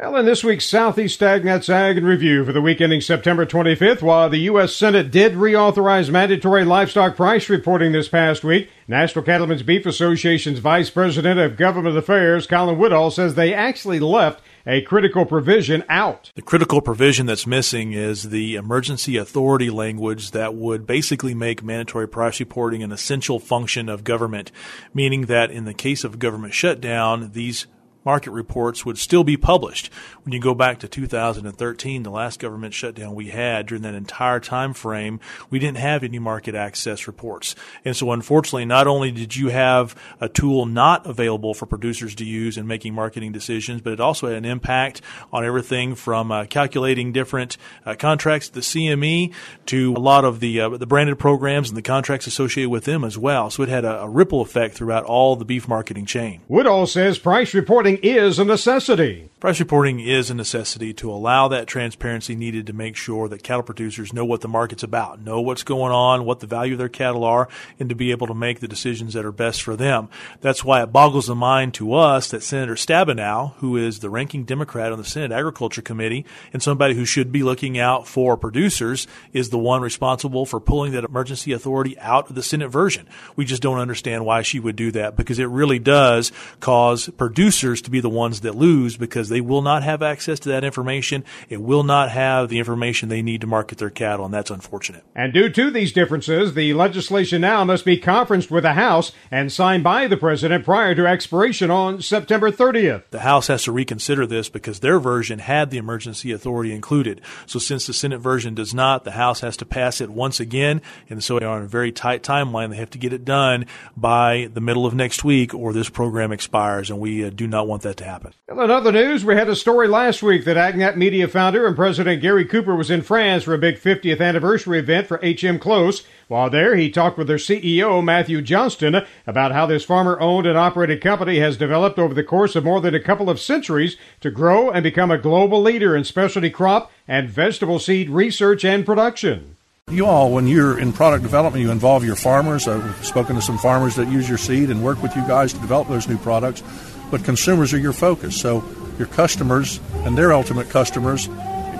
Well, in this week's Southeast AgNet's Ag and Review for the week ending September 25th, while the U.S. Senate did reauthorize mandatory livestock price reporting this past week, National Cattlemen's Beef Association's Vice President of Government Affairs, Colin Woodall, says they actually left a critical provision out. The critical provision that's missing is the emergency authority language that would basically make mandatory price reporting an essential function of government, meaning that in the case of government shutdown, these market reports would still be published. When you go back to 2013, the last government shutdown we had during that entire time frame, we didn't have any market access reports. And so unfortunately, not only did you have a tool not available for producers to use in making marketing decisions, but it also had an impact on everything from uh, calculating different uh, contracts the CME to a lot of the uh, the branded programs and the contracts associated with them as well. So it had a, a ripple effect throughout all the beef marketing chain. Woodall says price reporting is a necessity. Price reporting is a necessity to allow that transparency needed to make sure that cattle producers know what the market's about, know what's going on, what the value of their cattle are, and to be able to make the decisions that are best for them. That's why it boggles the mind to us that Senator Stabenow, who is the ranking Democrat on the Senate Agriculture Committee and somebody who should be looking out for producers, is the one responsible for pulling that emergency authority out of the Senate version. We just don't understand why she would do that because it really does cause producers to be the ones that lose because they will not have access to that information. It will not have the information they need to market their cattle, and that's unfortunate. And due to these differences, the legislation now must be conferenced with the House and signed by the President prior to expiration on September 30th. The House has to reconsider this because their version had the emergency authority included. So since the Senate version does not, the House has to pass it once again, and so they are on a very tight timeline. They have to get it done by the middle of next week, or this program expires, and we uh, do not want that to happen. In other news, we had a story last week that AgNet Media founder and President Gary Cooper was in France for a big 50th anniversary event for HM Close. While there, he talked with their CEO, Matthew Johnston, about how this farmer owned and operated company has developed over the course of more than a couple of centuries to grow and become a global leader in specialty crop and vegetable seed research and production. You all, when you're in product development, you involve your farmers. I've spoken to some farmers that use your seed and work with you guys to develop those new products but consumers are your focus. So your customers and their ultimate customers,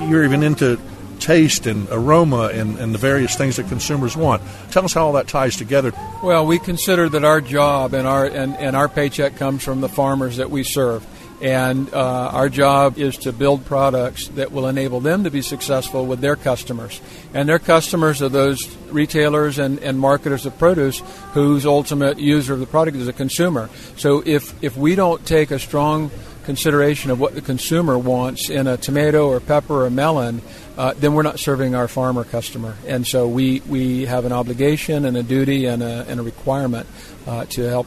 you're even into taste and aroma and, and the various things that consumers want. Tell us how all that ties together. Well, we consider that our job and our and, and our paycheck comes from the farmers that we serve. And uh, our job is to build products that will enable them to be successful with their customers. And their customers are those retailers and, and marketers of produce whose ultimate user of the product is a consumer. So if, if we don't take a strong consideration of what the consumer wants in a tomato or pepper or melon, uh, then we're not serving our farmer customer. And so we, we have an obligation and a duty and a, and a requirement uh, to help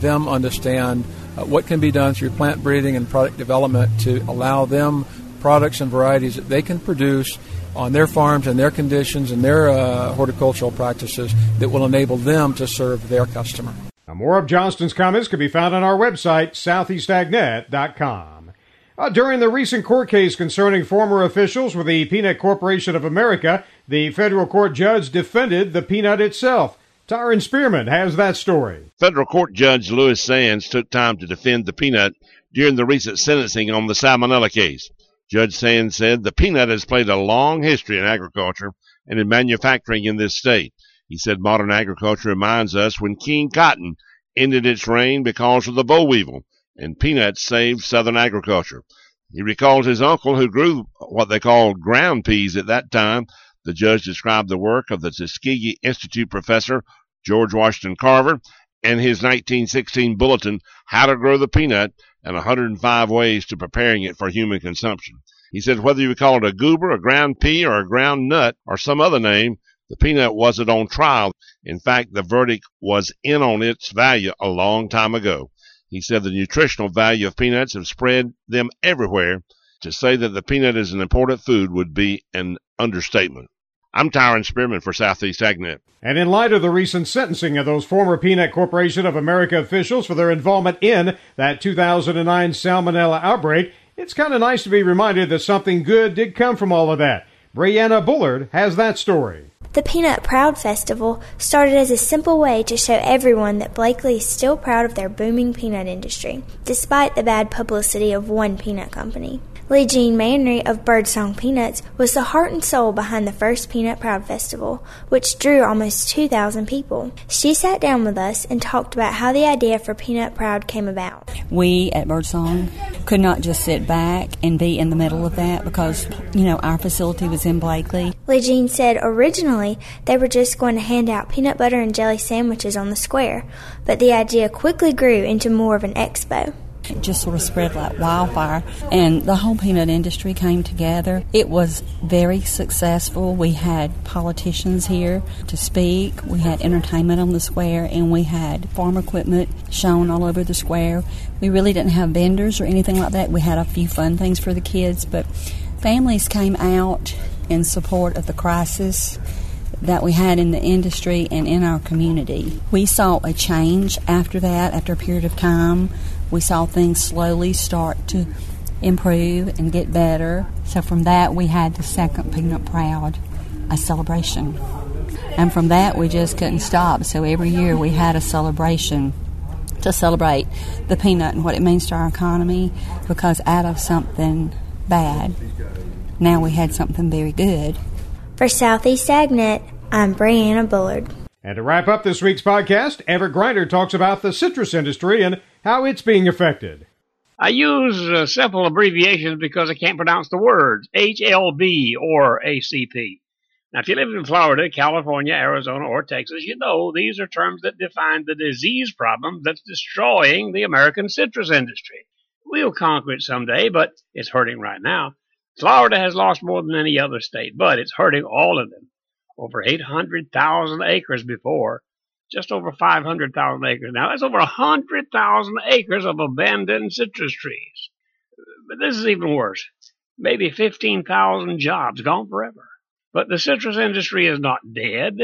them understand uh, what can be done through plant breeding and product development to allow them products and varieties that they can produce on their farms and their conditions and their uh, horticultural practices that will enable them to serve their customer. Now, more of Johnston's comments can be found on our website, southeastagnet.com. Uh, during the recent court case concerning former officials with the Peanut Corporation of America, the federal court judge defended the peanut itself. Tyron Spearman has that story. Federal Court Judge Louis Sands took time to defend the peanut during the recent sentencing on the salmonella case. Judge Sands said the peanut has played a long history in agriculture and in manufacturing in this state. He said modern agriculture reminds us when King Cotton ended its reign because of the boll weevil, and peanuts saved southern agriculture. He recalled his uncle who grew what they called ground peas at that time the judge described the work of the Tuskegee Institute professor George Washington Carver and his 1916 bulletin, How to Grow the Peanut and 105 Ways to Preparing It for Human Consumption. He said whether you call it a goober, a ground pea, or a ground nut, or some other name, the peanut wasn't on trial. In fact, the verdict was in on its value a long time ago. He said the nutritional value of peanuts have spread them everywhere. To say that the peanut is an important food would be an understatement. I'm Tyron Spearman for Southeast AgNet. And in light of the recent sentencing of those former Peanut Corporation of America officials for their involvement in that 2009 salmonella outbreak, it's kind of nice to be reminded that something good did come from all of that. Brianna Bullard has that story. The Peanut Proud Festival started as a simple way to show everyone that Blakely is still proud of their booming peanut industry, despite the bad publicity of one peanut company. Lee Jean Manry of Birdsong Peanuts was the heart and soul behind the first Peanut Proud Festival, which drew almost 2,000 people. She sat down with us and talked about how the idea for Peanut Proud came about. We at Birdsong could not just sit back and be in the middle of that because, you know, our facility was in Blakely. Lee Jean said originally they were just going to hand out peanut butter and jelly sandwiches on the square, but the idea quickly grew into more of an expo. Just sort of spread like wildfire, and the whole peanut industry came together. It was very successful. We had politicians here to speak, we had entertainment on the square, and we had farm equipment shown all over the square. We really didn't have vendors or anything like that. We had a few fun things for the kids, but families came out in support of the crisis that we had in the industry and in our community. We saw a change after that, after a period of time we saw things slowly start to improve and get better. So from that, we had the second Peanut Proud, a celebration. And from that, we just couldn't stop. So every year we had a celebration to celebrate the peanut and what it means to our economy because out of something bad, now we had something very good. For Southeast AgNet, I'm Brianna Bullard. And to wrap up this week's podcast, Everett Griner talks about the citrus industry and how it's being affected. I use uh, simple abbreviations because I can't pronounce the words HLB or ACP. Now, if you live in Florida, California, Arizona, or Texas, you know these are terms that define the disease problem that's destroying the American citrus industry. We'll conquer it someday, but it's hurting right now. Florida has lost more than any other state, but it's hurting all of them. Over 800,000 acres before, just over 500,000 acres now. That's over 100,000 acres of abandoned citrus trees. But this is even worse. Maybe 15,000 jobs gone forever. But the citrus industry is not dead.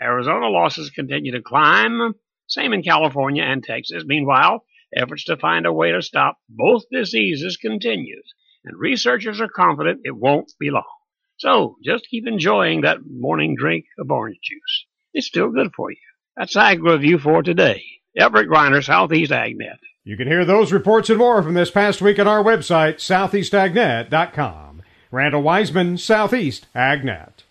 Arizona losses continue to climb. Same in California and Texas. Meanwhile, efforts to find a way to stop both diseases continues, and researchers are confident it won't be long. So just keep enjoying that morning drink of orange juice. It's still good for you. That's Ag Review for today. Everett Griner, Southeast AgNet. You can hear those reports and more from this past week on our website, southeastagnet.com. Randall Wiseman, Southeast AgNet.